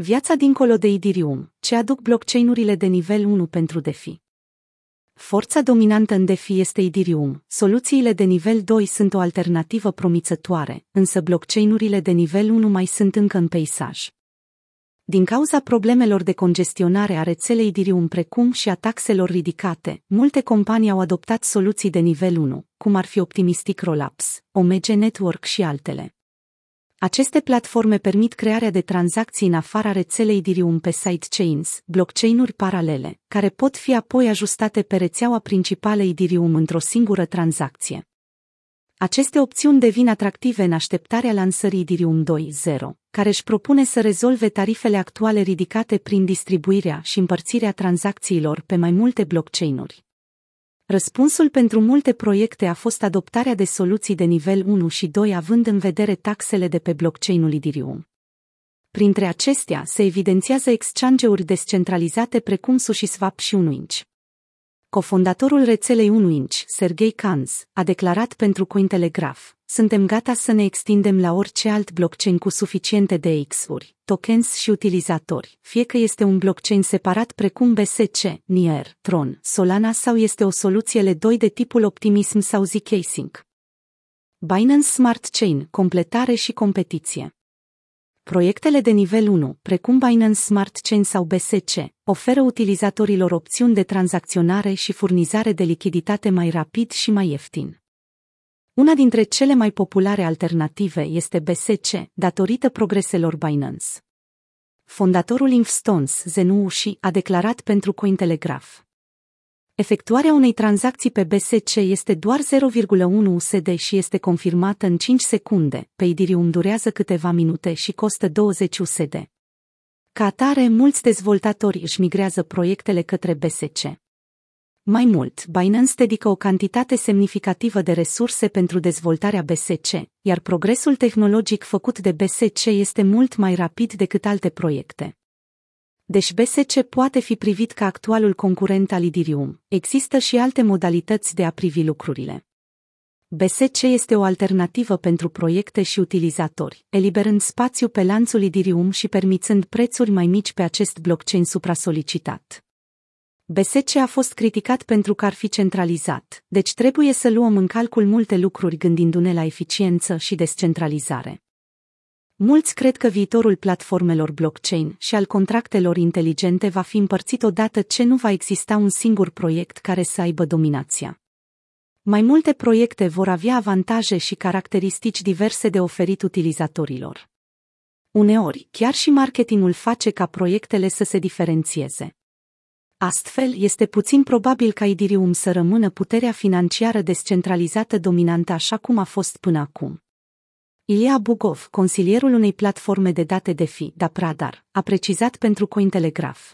Viața dincolo de Idirium, ce aduc blockchain-urile de nivel 1 pentru DeFi. Forța dominantă în DeFi este Idirium, soluțiile de nivel 2 sunt o alternativă promițătoare, însă blockchain-urile de nivel 1 mai sunt încă în peisaj. Din cauza problemelor de congestionare a rețelei Idirium precum și a taxelor ridicate, multe companii au adoptat soluții de nivel 1, cum ar fi Optimistic Rollups, Omega Network și altele. Aceste platforme permit crearea de tranzacții în afara rețelei Ethereum pe sidechains, blockchain-uri paralele, care pot fi apoi ajustate pe rețeaua principală Ethereum într-o singură tranzacție. Aceste opțiuni devin atractive în așteptarea lansării Ethereum 2.0, care își propune să rezolve tarifele actuale ridicate prin distribuirea și împărțirea tranzacțiilor pe mai multe blockchain-uri. Răspunsul pentru multe proiecte a fost adoptarea de soluții de nivel 1 și 2 având în vedere taxele de pe blockchain-ul Ethereum. Printre acestea se evidențiază exchange-uri descentralizate precum SushiSwap și Uninch. Cofondatorul rețelei Uninch, Sergei Kanz, a declarat pentru Cointelegraph, suntem gata să ne extindem la orice alt blockchain cu suficiente de X-uri, tokens și utilizatori, fie că este un blockchain separat precum BSC, Nier, Tron, Solana sau este o soluție L2 de tipul Optimism sau zk Binance Smart Chain, completare și competiție. Proiectele de nivel 1, precum Binance Smart Chain sau BSC, oferă utilizatorilor opțiuni de tranzacționare și furnizare de lichiditate mai rapid și mai ieftin. Una dintre cele mai populare alternative este BSC, datorită progreselor Binance. Fondatorul Infstones, Zenu Ushi, a declarat pentru Cointelegraph. Efectuarea unei tranzacții pe BSC este doar 0,1 USD și este confirmată în 5 secunde, pe Ethereum durează câteva minute și costă 20 USD. Ca atare, mulți dezvoltatori își migrează proiectele către BSC. Mai mult, Binance dedică o cantitate semnificativă de resurse pentru dezvoltarea BSC, iar progresul tehnologic făcut de BSC este mult mai rapid decât alte proiecte. Deci BSC poate fi privit ca actualul concurent al Ethereum. Există și alte modalități de a privi lucrurile. BSC este o alternativă pentru proiecte și utilizatori, eliberând spațiu pe lanțul Ethereum și permițând prețuri mai mici pe acest blockchain supra-solicitat. BSC a fost criticat pentru că ar fi centralizat, deci trebuie să luăm în calcul multe lucruri gândindu-ne la eficiență și descentralizare. Mulți cred că viitorul platformelor blockchain și al contractelor inteligente va fi împărțit odată ce nu va exista un singur proiect care să aibă dominația. Mai multe proiecte vor avea avantaje și caracteristici diverse de oferit utilizatorilor. Uneori, chiar și marketingul face ca proiectele să se diferențieze. Astfel, este puțin probabil ca Idirium să rămână puterea financiară descentralizată dominantă așa cum a fost până acum. Ilia Bugov, consilierul unei platforme de date de fi, Dapradar, a precizat pentru Cointelegraph.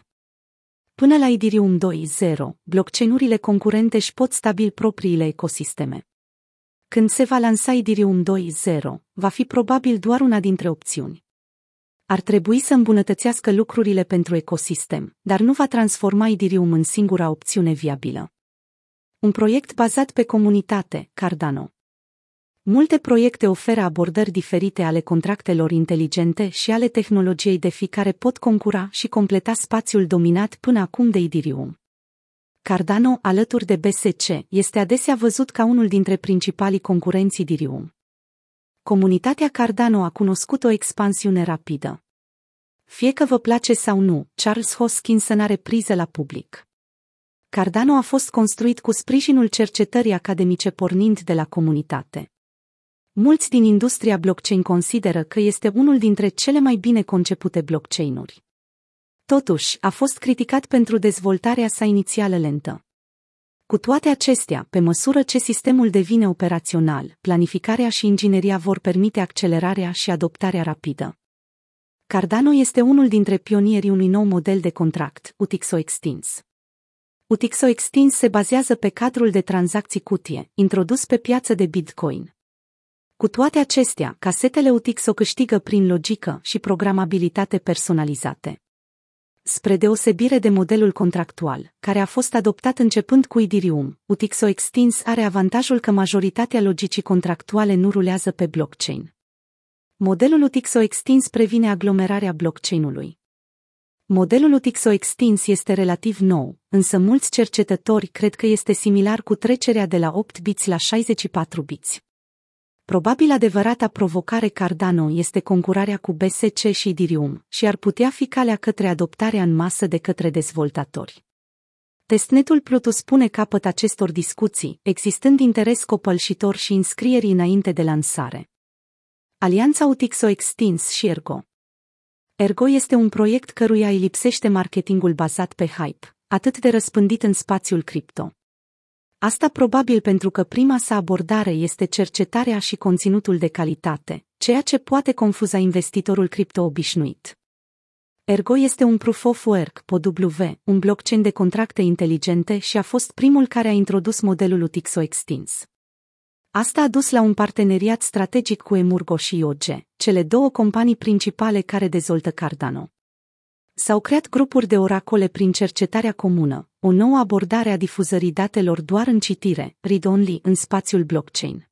Până la Idirium 2.0, blockchain-urile concurente își pot stabili propriile ecosisteme. Când se va lansa Idirium 2.0, va fi probabil doar una dintre opțiuni ar trebui să îmbunătățească lucrurile pentru ecosistem, dar nu va transforma Idirium în singura opțiune viabilă. Un proiect bazat pe comunitate, Cardano. Multe proiecte oferă abordări diferite ale contractelor inteligente și ale tehnologiei de fi care pot concura și completa spațiul dominat până acum de Idirium. Cardano, alături de BSC, este adesea văzut ca unul dintre principalii concurenți Idirium comunitatea Cardano a cunoscut o expansiune rapidă. Fie că vă place sau nu, Charles Hoskinson are priză la public. Cardano a fost construit cu sprijinul cercetării academice pornind de la comunitate. Mulți din industria blockchain consideră că este unul dintre cele mai bine concepute blockchain-uri. Totuși, a fost criticat pentru dezvoltarea sa inițială lentă. Cu toate acestea, pe măsură ce sistemul devine operațional, planificarea și ingineria vor permite accelerarea și adoptarea rapidă. Cardano este unul dintre pionierii unui nou model de contract, UTXO Extins. UTXO Extins se bazează pe cadrul de tranzacții cutie, introdus pe piață de Bitcoin. Cu toate acestea, casetele UTXO câștigă prin logică și programabilitate personalizate spre deosebire de modelul contractual, care a fost adoptat începând cu Idirium, Utixo Extins are avantajul că majoritatea logicii contractuale nu rulează pe blockchain. Modelul Utixo Extins previne aglomerarea blockchain-ului. Modelul UTXO extins este relativ nou, însă mulți cercetători cred că este similar cu trecerea de la 8 biți la 64 biți. Probabil adevărata provocare Cardano este concurarea cu BSC și Ethereum și ar putea fi calea către adoptarea în masă de către dezvoltatori. Testnetul Plutus pune capăt acestor discuții, existând interes copălșitor și înscrieri înainte de lansare. Alianța Utixo Extins și Ergo Ergo este un proiect căruia îi lipsește marketingul bazat pe hype, atât de răspândit în spațiul cripto. Asta probabil pentru că prima sa abordare este cercetarea și conținutul de calitate, ceea ce poate confuza investitorul cripto obișnuit. Ergo este un proof of work, POW, un blockchain de contracte inteligente și a fost primul care a introdus modelul UTXO extins. Asta a dus la un parteneriat strategic cu Emurgo și IOG, cele două companii principale care dezvoltă Cardano. S-au creat grupuri de oracole prin cercetarea comună, o nouă abordare a difuzării datelor doar în citire, read-only, în spațiul blockchain.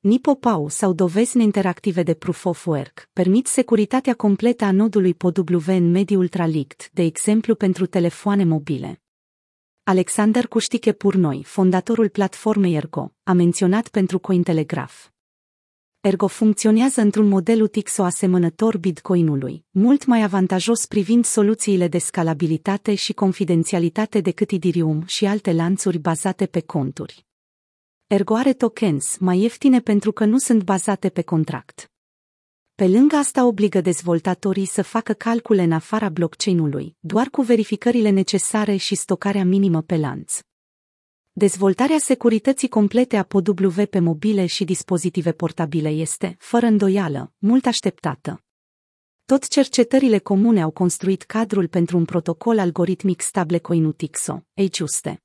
NIPOPAU sau dovezi interactive de proof of work permit securitatea completă a nodului POW în mediul ultralict, de exemplu pentru telefoane mobile. Alexander Cuștiche Purnoi, fondatorul platformei Ergo, a menționat pentru Cointelegraph. Ergo funcționează într-un model UTXO asemănător Bitcoinului, mult mai avantajos privind soluțiile de scalabilitate și confidențialitate decât Ethereum și alte lanțuri bazate pe conturi. Ergo are tokens mai ieftine pentru că nu sunt bazate pe contract. Pe lângă asta obligă dezvoltatorii să facă calcule în afara blockchain-ului, doar cu verificările necesare și stocarea minimă pe lanț. Dezvoltarea securității complete a POW pe mobile și dispozitive portabile este, fără îndoială, mult așteptată. Tot cercetările comune au construit cadrul pentru un protocol algoritmic stablecoin UTXO, Ajuste.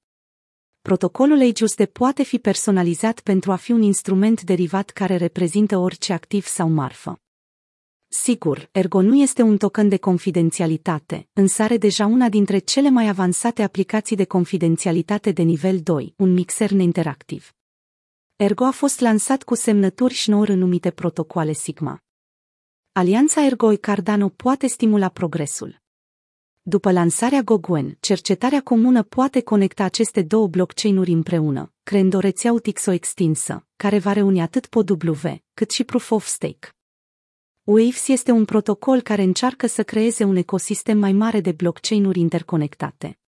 Protocolul Ajuste poate fi personalizat pentru a fi un instrument derivat care reprezintă orice activ sau marfă. Sigur, Ergo nu este un token de confidențialitate, însă are deja una dintre cele mai avansate aplicații de confidențialitate de nivel 2, un mixer neinteractiv. Ergo a fost lansat cu semnături Schnorr în numite protocoale Sigma. Alianța Ergo-Cardano poate stimula progresul. După lansarea Goguen, cercetarea comună poate conecta aceste două blockchain-uri împreună, creând o rețea UTXO extinsă, care va reuni atât POW, cât și Proof of Stake. Waves este un protocol care încearcă să creeze un ecosistem mai mare de blockchain-uri interconectate.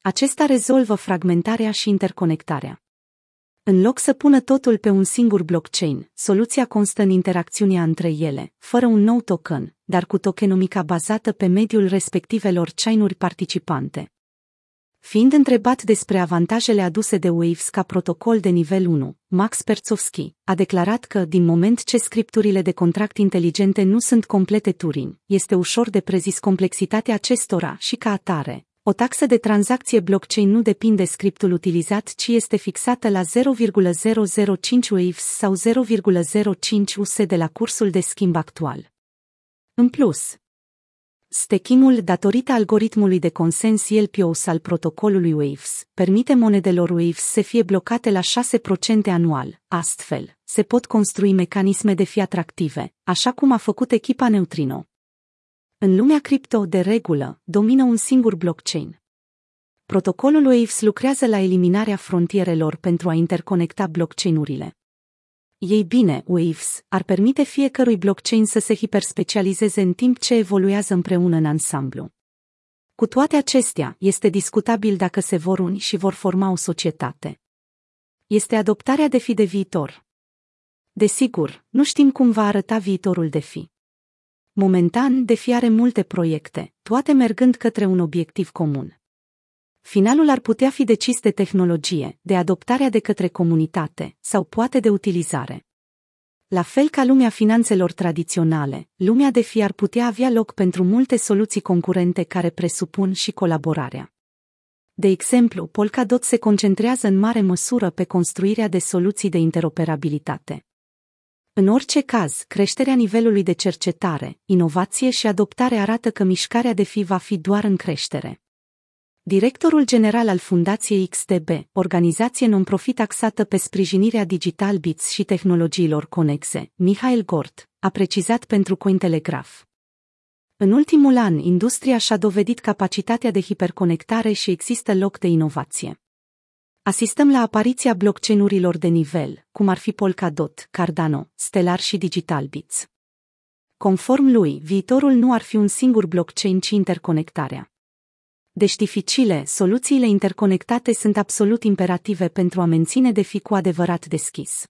Acesta rezolvă fragmentarea și interconectarea. În loc să pună totul pe un singur blockchain, soluția constă în interacțiunea între ele, fără un nou token, dar cu tokenomica bazată pe mediul respectivelor chain-uri participante. Fiind întrebat despre avantajele aduse de Waves ca protocol de nivel 1, Max Perțovski a declarat că, din moment ce scripturile de contract inteligente nu sunt complete Turing, este ușor de prezis complexitatea acestora și ca atare. O taxă de tranzacție blockchain nu depinde scriptul utilizat, ci este fixată la 0,005 Waves sau 0,05 US de la cursul de schimb actual. În plus, Stechingul, datorită algoritmului de consens LPOS al protocolului Waves, permite monedelor Waves să fie blocate la 6% anual. Astfel, se pot construi mecanisme de fi atractive, așa cum a făcut echipa Neutrino. În lumea cripto, de regulă, domină un singur blockchain. Protocolul Waves lucrează la eliminarea frontierelor pentru a interconecta blockchain-urile. Ei bine, Waves ar permite fiecărui blockchain să se hiperspecializeze în timp ce evoluează împreună în ansamblu. Cu toate acestea, este discutabil dacă se vor uni și vor forma o societate. Este adoptarea de fi de viitor. Desigur, nu știm cum va arăta viitorul de fi. Momentan, DeFi are multe proiecte, toate mergând către un obiectiv comun. Finalul ar putea fi decis de tehnologie, de adoptarea de către comunitate sau poate de utilizare. La fel ca lumea finanțelor tradiționale, lumea de fi ar putea avea loc pentru multe soluții concurente care presupun și colaborarea. De exemplu, Polkadot se concentrează în mare măsură pe construirea de soluții de interoperabilitate. În orice caz, creșterea nivelului de cercetare, inovație și adoptare arată că mișcarea de fi va fi doar în creștere. Directorul general al Fundației XTB, organizație non-profit axată pe sprijinirea digital bits și tehnologiilor conexe, Mihail Gort, a precizat pentru Cointelegraph. În ultimul an, industria și-a dovedit capacitatea de hiperconectare și există loc de inovație. Asistăm la apariția blockchain-urilor de nivel, cum ar fi Polkadot, Cardano, Stellar și DigitalBits. Conform lui, viitorul nu ar fi un singur blockchain, ci interconectarea. Deci dificile, soluțiile interconectate sunt absolut imperative pentru a menține DeFi cu adevărat deschis.